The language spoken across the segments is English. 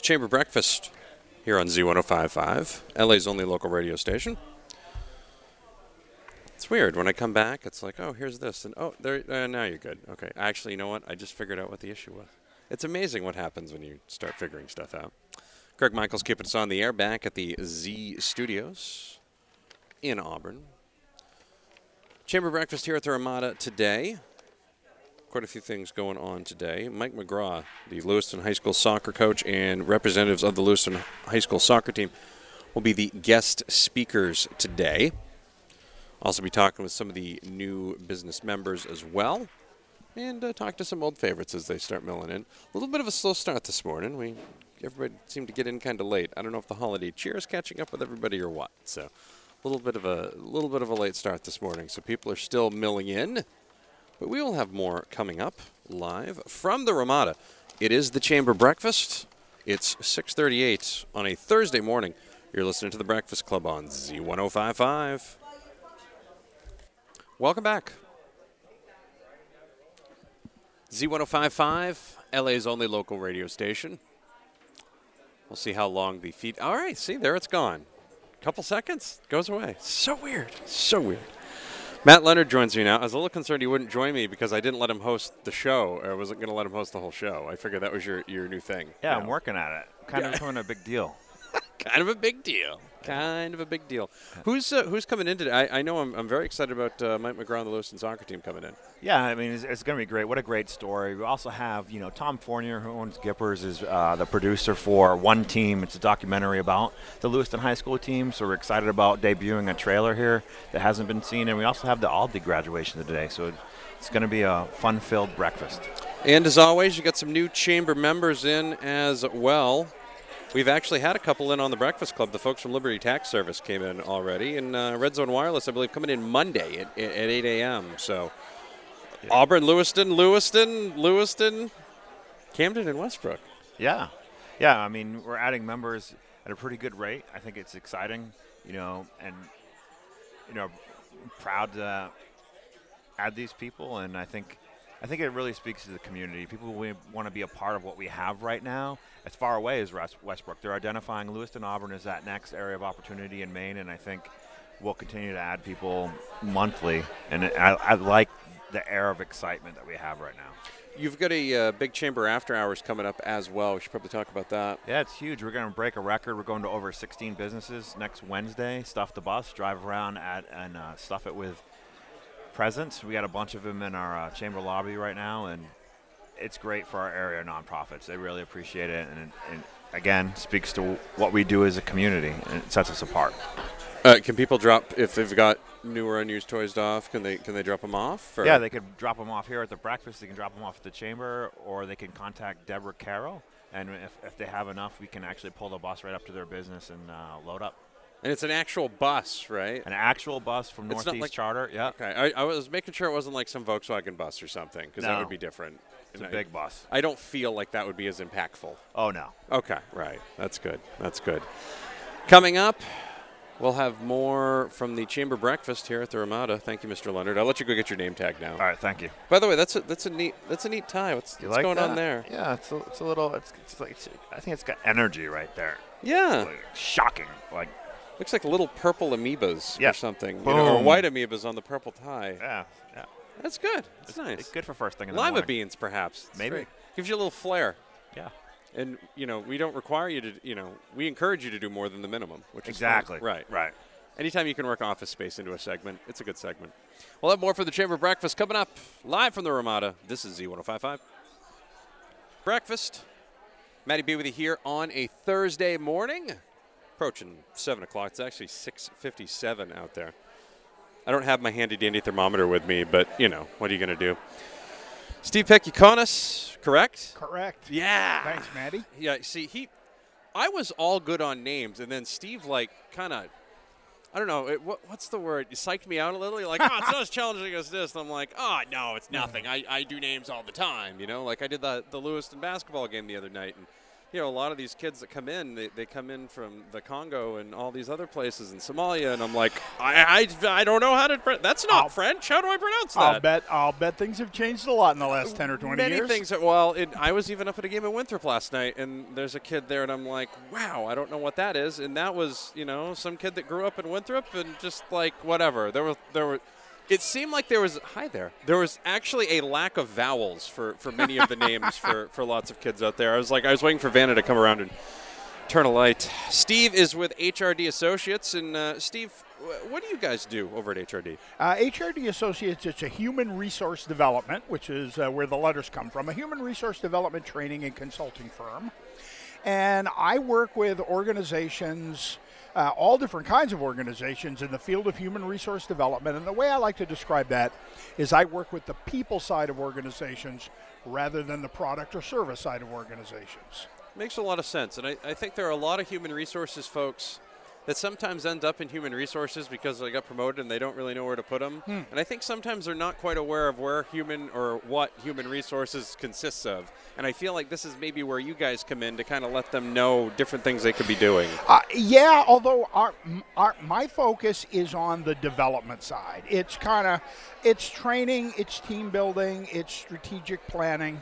It's Chamber Breakfast here on Z1055, LA's only local radio station. It's weird. When I come back, it's like, oh, here's this. And oh, there, uh, now you're good. Okay. Actually, you know what? I just figured out what the issue was. It's amazing what happens when you start figuring stuff out. Greg Michaels keeping us on the air back at the Z Studios in Auburn. Chamber Breakfast here at the Ramada today. Quite a few things going on today. Mike McGraw, the Lewiston High School soccer coach and representatives of the Lewiston High School soccer team, will be the guest speakers today. Also, be talking with some of the new business members as well, and uh, talk to some old favorites as they start milling in. A little bit of a slow start this morning. We everybody seemed to get in kind of late. I don't know if the holiday cheer is catching up with everybody or what. So, a little bit of a little bit of a late start this morning. So people are still milling in, but we will have more coming up live from the Ramada. It is the Chamber Breakfast. It's 6:38 on a Thursday morning. You're listening to the Breakfast Club on Z1055. Welcome back. Z1055, LA's only local radio station. We'll see how long the feed. All right, see, there it's gone. Couple seconds, goes away. So weird. So weird. Matt Leonard joins me now. I was a little concerned he wouldn't join me because I didn't let him host the show. I wasn't going to let him host the whole show. I figured that was your, your new thing. Yeah, you I'm working at it. Kind Yeah. of doing a big deal. kind of a big deal. Kind of a big deal. Who's uh, who's coming in today? I, I know I'm, I'm very excited about uh, Mike McGraw and the Lewiston soccer team coming in. Yeah, I mean, it's, it's going to be great. What a great story. We also have, you know, Tom Fournier, who owns Gippers, is uh, the producer for One Team. It's a documentary about the Lewiston High School team, so we're excited about debuting a trailer here that hasn't been seen. And we also have the ALDI graduation today, so it's going to be a fun-filled breakfast. And as always, you got some new chamber members in as well. We've actually had a couple in on the Breakfast Club. The folks from Liberty Tax Service came in already, and uh, Red Zone Wireless, I believe, coming in Monday at, at 8 a.m. So Auburn, Lewiston, Lewiston, Lewiston, Camden, and Westbrook. Yeah, yeah. I mean, we're adding members at a pretty good rate. I think it's exciting, you know, and you know, proud to add these people, and I think. I think it really speaks to the community. People want to be a part of what we have right now. As far away as Westbrook, they're identifying Lewiston Auburn as that next area of opportunity in Maine, and I think we'll continue to add people monthly. And I, I like the air of excitement that we have right now. You've got a uh, big chamber after hours coming up as well. We should probably talk about that. Yeah, it's huge. We're going to break a record. We're going to over 16 businesses next Wednesday. Stuff the bus, drive around at and uh, stuff it with We got a bunch of them in our uh, chamber lobby right now, and it's great for our area nonprofits. They really appreciate it, and, and again, speaks to what we do as a community, and it sets us apart. Uh, can people drop if they've got new or unused toys off? Can they can they drop them off? or- Yeah, they could drop them off here at the breakfast. They can drop them off at the chamber, or they can contact Deborah Carroll. And if, if they have enough, we can actually pull the bus right up to their business and uh, load up. And it's an actual bus, right? An actual bus from It's Northeast like- Charter. Yeah, Okay, I, I was making sure it wasn't like some Volkswagen bus or something because that would be different. it's a And I- big bus. I don't feel like that would be as impactful. Oh no. Okay, right. That's good. That's good. Coming up, we'll have more from the Chamber Breakfast here at the Ramada. Thank you, Mr. Leonard. I'll let you go get your name tag now. All right, thank you. By the way, that's a that's a neat that's a neat tie. What's, what's like going on there? Yeah, it's a, it's a little. It's, it's like it's, I think it's got energy right there. Yeah, Like, shocking. Like looks like little purple amoebas Yeah. or something, you know, or white amoebas on the purple tie. yeah, yeah. That's good. That's It's, nice. it's good for first thing in the morning. Lima beans, perhaps. It's Maybe. great. gives you a little flair. Yeah. And you know, we don't require you to. You know, we encourage you to do more than the minimum, which is. Exactly. right. Right. Anytime you can work office space into a segment, it's a good segment. We'll have more for the Chamber Breakfast coming up live from the Ramada. This is Z1055. Breakfast. Matty B with you here on a Thursday morning, approaching seven o'clock. It's actually six fifty-seven out there. I don't have my handy dandy thermometer with me, but you know what are you going to do? Steve Pekikonis, correct? Correct. Yeah. Thanks, Maddie. Yeah. See, he, I was all good on names, and then Steve like kind of. I don't know. It, what, what's the word? You psyched me out a little. You're like, oh, it's not as challenging as this. And I'm like, oh, no, it's nothing. I, I do names all the time. You know, like I did the, the Lewiston basketball game the other night. And, you know, a lot of these kids that come in, they, they come in from the Congo and all these other places in Somalia. And I'm like, I, I, I don't know how to. Pre- that's not I'll- French. How do I pronounce that? I'll bet. I'll bet things have changed a lot in the last uh, ten or twenty Many years. things. That, well, it, I was even up at a game in Winthrop last night, and there's a kid there, and I'm like, wow, I don't know what that is. And that was, you know, some kid that grew up in Winthrop, and just like whatever. There were, there were. It seemed like there was hi there. There was actually a lack of vowels for, for many of the names for, for lots of kids out there. I was like, I was waiting for Vanna to come around and turn a light. Steve is with HRD Associates, and uh, Steve, what do you guys do over at HRD? Uh, HRD Associates, it's a human resource development, which is uh, where the letters come from, a human resource development training and consulting firm. And I work with organizations, uh, all different kinds of organizations in the field of human resource development. And the way I like to describe that is I work with the people side of organizations rather than the product or service side of organizations. Makes a lot of sense. And I, I think there are a lot of human resources folks that sometimes end up in human resources because they got promoted and they don't really know where to put them. And I think sometimes they're not quite aware of where human or what human resources consists of. And I feel like this is maybe where you guys come in to kind of let them know different things they could be doing. Uh, yeah, although our, our my focus is on the development side. It's kind of it's training, it's team building, it's strategic planning.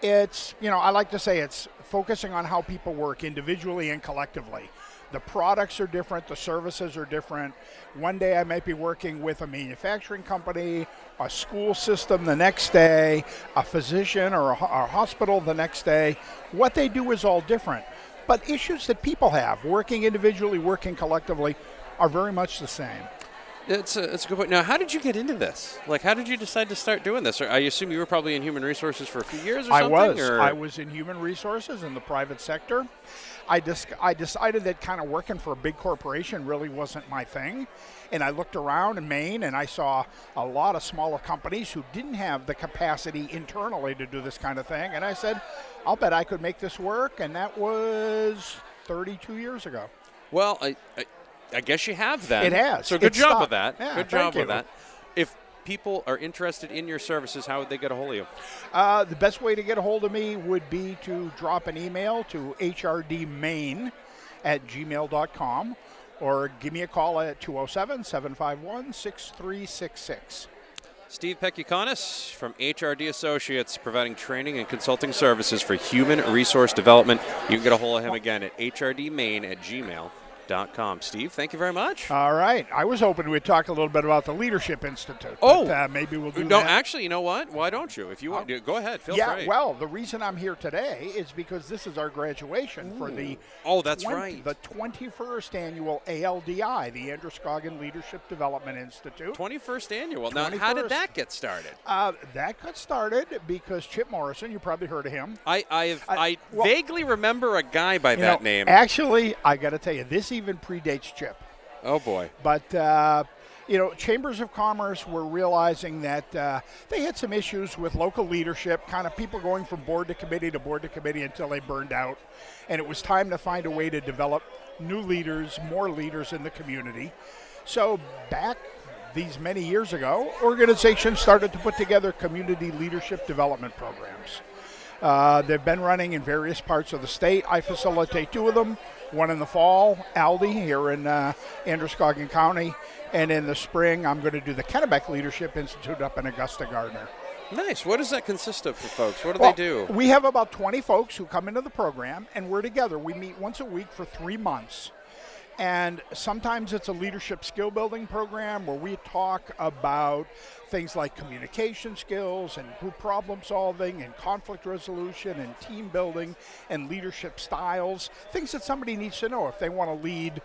It's you know I like to say it's focusing on how people work individually and collectively. The products are different, the services are different. One day I might be working with a manufacturing company, a school system the next day, a physician or a, a hospital the next day. What they do is all different. But issues that people have, working individually, working collectively, are very much the same. It's a, it's a good point. Now, how did you get into this? Like, how did you decide to start doing this? I assume you were probably in human resources for a few years or I something? was. Or? I was in human resources in the private sector. I, dis- I decided that kind of working for a big corporation really wasn't my thing. And I looked around in Maine and I saw a lot of smaller companies who didn't have the capacity internally to do this kind of thing. And I said, I'll bet I could make this work. And that was 32 years ago. Well, I, I, I guess you have that. It has. So good It's job stopped. with that. Yeah, good job with that. If people are interested in your services, how would they get a hold of you? Uh, the best way to get a hold of me would be to drop an email to hrdmain at gmail.com or give me a call at 207 751 6366. Steve Pekikonis from HRD Associates, providing training and consulting services for human resource development. You can get a hold of him again at hrdmain at gmail.com. Steve, thank you very much. All right. I was hoping we'd talk a little bit about the Leadership Institute. Oh. but, uh, maybe we'll do no, that. actually, you know what? Why don't you? If you want to, go ahead. Feel yeah, free. well, the reason I'm here today is because this is our graduation for the Oh, that's 20 right. the 21st annual ALDI, the Androscoggin Leadership Development Institute. 21st annual. Now, how did that get started? Uh, that got started because Chip Morrison, you probably heard of him. I I've, I, I- well- vaguely remember a guy by that know, name. Actually, I got to tell you, this even predates Chip. oh boy. But, uh, you know, chambers of commerce were realizing that uh, they had some issues with local leadership, kind of people going from board to committee to board to committee until they burned out. And it was time to find a way to develop new leaders, more leaders in the community. So, back these many years ago, organizations started to put together community leadership development programs. Uh, they've been running in various parts of the state. I facilitate two of them. One in the fall, ALDI here in uh, Androscoggin County, and in the spring, I'm going to do the Kennebec Leadership Institute up in Augusta Gardiner. Nice. What does that consist of for folks? What do Well, they do? We have about 20 folks who come into the program, and we're together. We meet once a week for three months. And sometimes it's a leadership skill building program where we talk about things like communication skills and group problem solving and conflict resolution and team building and leadership styles, things that somebody needs to know if they want to lead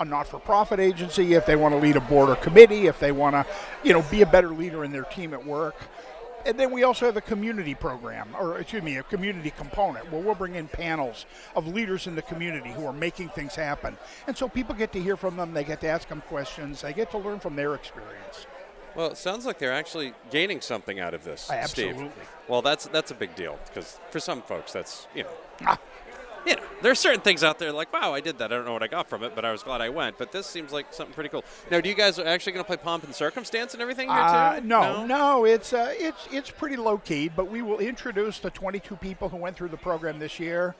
a not-for-profit agency, if they want to lead a board or committee, if they want to, you know, be a better leader in their team at work. And then we also have a community program, or excuse me, a community component where we'll bring in panels of leaders in the community who are making things happen. And so people get to hear from them, they get to ask them questions, they get to learn from their experience. Well, it sounds like they're actually gaining something out of this, Steve. Well, that's that's a big deal because for some folks, that's you know, Ah. you know, there are certain things out there like, wow, I did that. I don't know what I got from it, but I was glad I went. But this seems like something pretty cool. Now, do you guys are actually going to play pomp and circumstance and everything here Uh, too? no, no, it's uh, it's it's pretty low key, but we will introduce the 22 people who went through the program this year.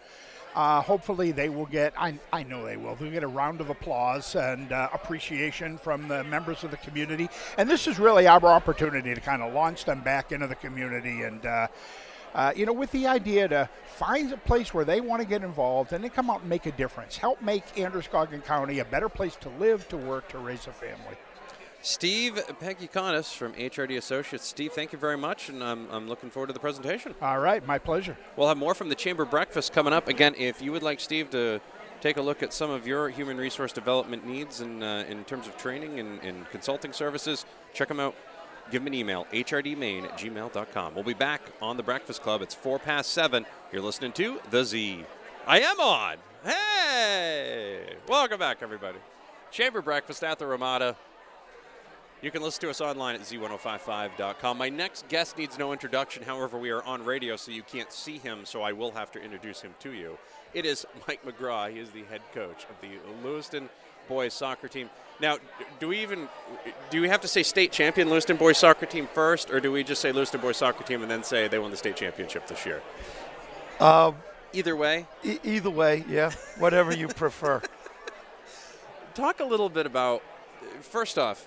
Uh, hopefully, they will get. I, I know they will. They'll get a round of applause and uh, appreciation from the members of the community. And this is really our opportunity to kind of launch them back into the community and. Uh, uh, you know, with the idea to find a place where they want to get involved and then come out and make a difference, help make Androscoggin County a better place to live, to work, to raise a family. Steve Pekikonis from HRD Associates. Steve, thank you very much, and I'm, I'm looking forward to the presentation. All right, my pleasure. We'll have more from the Chamber Breakfast coming up. Again, if you would like Steve to take a look at some of your human resource development needs in, uh, in terms of training and, and consulting services, check him out. Give him an email, hrdmain at gmail.com. We'll be back on the Breakfast Club. It's 4 past 7. You're listening to The Z. I am on. Hey! Welcome back, everybody. Chamber Breakfast at the Ramada. You can listen to us online at z1055.com. My next guest needs no introduction. However, we are on radio, so you can't see him, so I will have to introduce him to you. It is Mike McGraw. He is the head coach of the Lewiston boys soccer team. Now, do we even do we have to say state champion Lewiston boys soccer team first, or do we just say Lewiston boys soccer team and then say they won the state championship this year? Uh, Either way, e- either way, yeah, whatever you prefer. talk a little bit about first off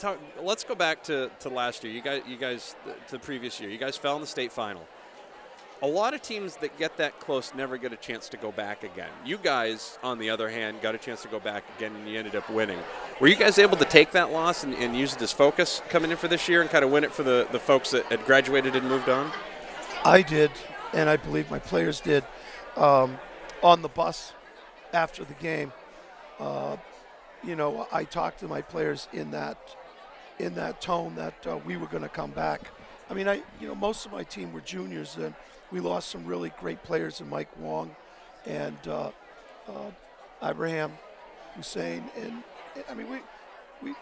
talk, let's go back to, to last year. You guys you guys to the previous year. You guys fell in the state final. A lot of teams that get that close never get a chance to go back again. You guys on the other hand got a chance to go back again and you ended up winning. Were you guys able to take that loss and, and use it as focus coming in for this year and kind of win it for the, the folks that had graduated and moved on? I did, and I believe my players did. Um, on the bus after the game, uh, you know, I talked to my players in that in that tone that uh, we were going to come back. I mean, I you know most of my team were juniors, and we lost some really great players in Mike Wong and uh, uh, Abraham Hussein, and I mean we we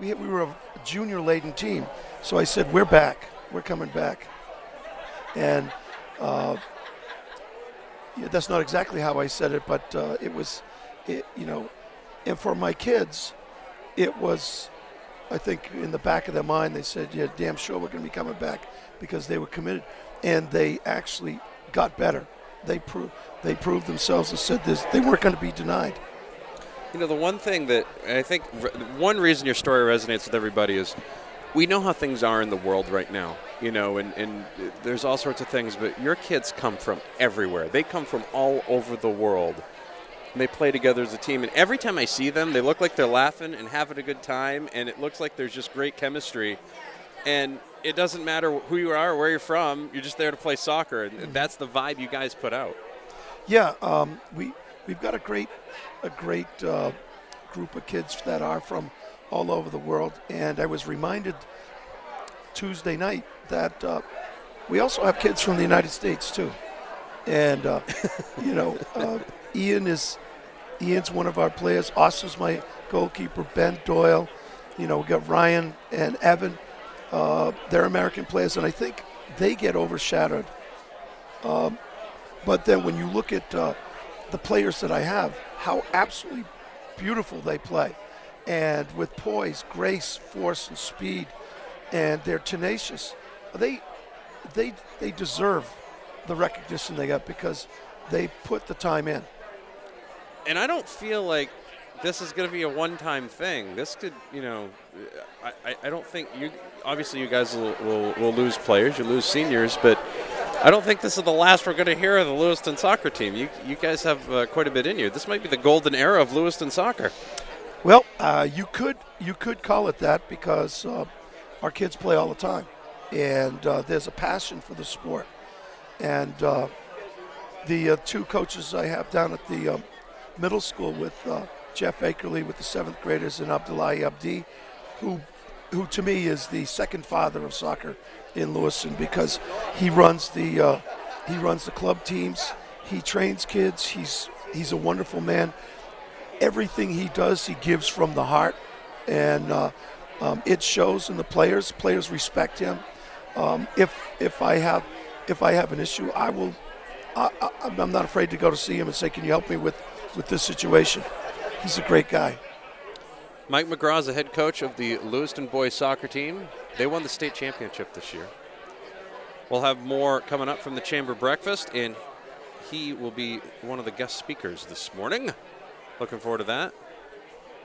we we were a junior laden team. So I said, we're back, we're coming back, and. Uh, yeah, that's not exactly how I said it, but uh, it was, it, you know, and for my kids, it was, I think, in the back of their mind, they said, "Yeah, damn sure we're going to be coming back," because they were committed, and they actually got better. They proved they proved themselves and said this. They weren't going to be denied. You know, the one thing that I think one reason your story resonates with everybody is we know how things are in the world right now, you know, and, and there's all sorts of things, but your kids come from everywhere. They come from all over the world. They play together as a team. And every time I see them, they look like they're laughing and having a good time, and it looks like there's just great chemistry. And it doesn't matter who you are or where you're from, you're just there to play soccer. And that's the vibe you guys put out. Yeah, um, we we've got a great a great uh, group of kids that are from all over the world, and I was reminded Tuesday night that uh, we also have kids from the United States too, and uh, you know, uh, Ian is Ian's one of our players. Austin's my goalkeeper. Ben Doyle, you know, we got Ryan and Evan. Uh, they're American players, and I think they get overshadowed. Um, but then when you look at uh, the players that I have, how absolutely beautiful they play, and with poise, grace, force, and speed, and they're tenacious. They, they, they deserve the recognition they got because they put the time in. And I don't feel like this is going to be a one-time thing. This could, you know, I, I, don't think you. Obviously, you guys will, will, will lose players, you lose seniors, but I don't think this is the last we're going to hear of the Lewiston soccer team. You you guys have uh, quite a bit in you. This might be the golden era of Lewiston soccer. Well, uh, you could you could call it that because uh, our kids play all the time, and uh, there's a passion for the sport. And uh, the uh, two coaches I have down at the um, middle school with uh, Jeff Akerley with the seventh graders and Abdullahi Abdi, who who to me is the second father of soccer in Lewiston because he runs the uh, he runs the club teams, he trains kids. He's he's a wonderful man everything he does, he gives from the heart, and uh, Um, it shows in the players. Players respect him. Um, if if I have if I have an issue, I will. I, I, I'm not afraid to go to see him and say, "Can you help me with with this situation?" He's a great guy. Mike McGraw is the head coach of the Lewiston boys soccer team. They won the state championship this year. We'll have more coming up from the Chamber Breakfast, and he will be one of the guest speakers this morning. Looking forward to that.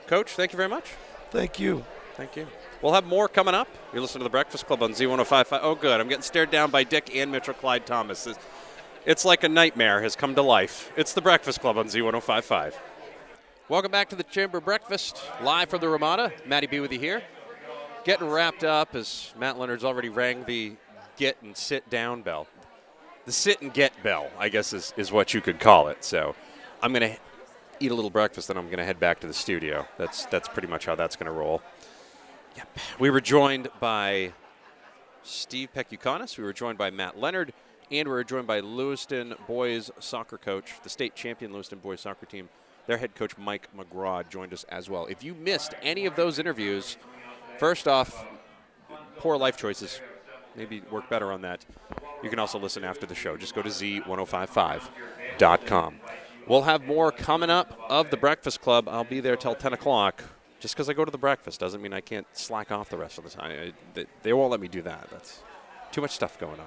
Coach, thank you very much. Thank you. Thank you. We'll have more coming up. You're listening to the Breakfast Club on Z1055. Oh, good. I'm getting stared down by Dick and Mitchell Clyde Thomas. It's, like a nightmare has come to life. It's the Breakfast Club on Z1055. Welcome back to the Chamber Breakfast, live from the Ramada. Matty B with you here. Getting wrapped up as Matt Leonard's already rang the get and sit down bell. The sit and get bell, I guess, is, is what you could call it. So I'm going to eat a little breakfast, then I'm going to head back to the studio. That's, that's pretty much how that's going to roll. Yep. We were joined by Steve Pekikonis. We were joined by Matt Leonard. And we're joined by Lewiston boys soccer coach, the state champion Lewiston boys soccer team. Their head coach, Mike McGraw, joined us as well. If you missed any of those interviews, first off, poor life choices. Maybe work better on that. You can also listen after the show. Just go to z1055.com. We'll have more coming up of the Breakfast Club. I'll be there till 10 o'clock. Just because I go to the breakfast doesn't mean I can't slack off the rest of the time. They won't let me do that. That's too much stuff going on.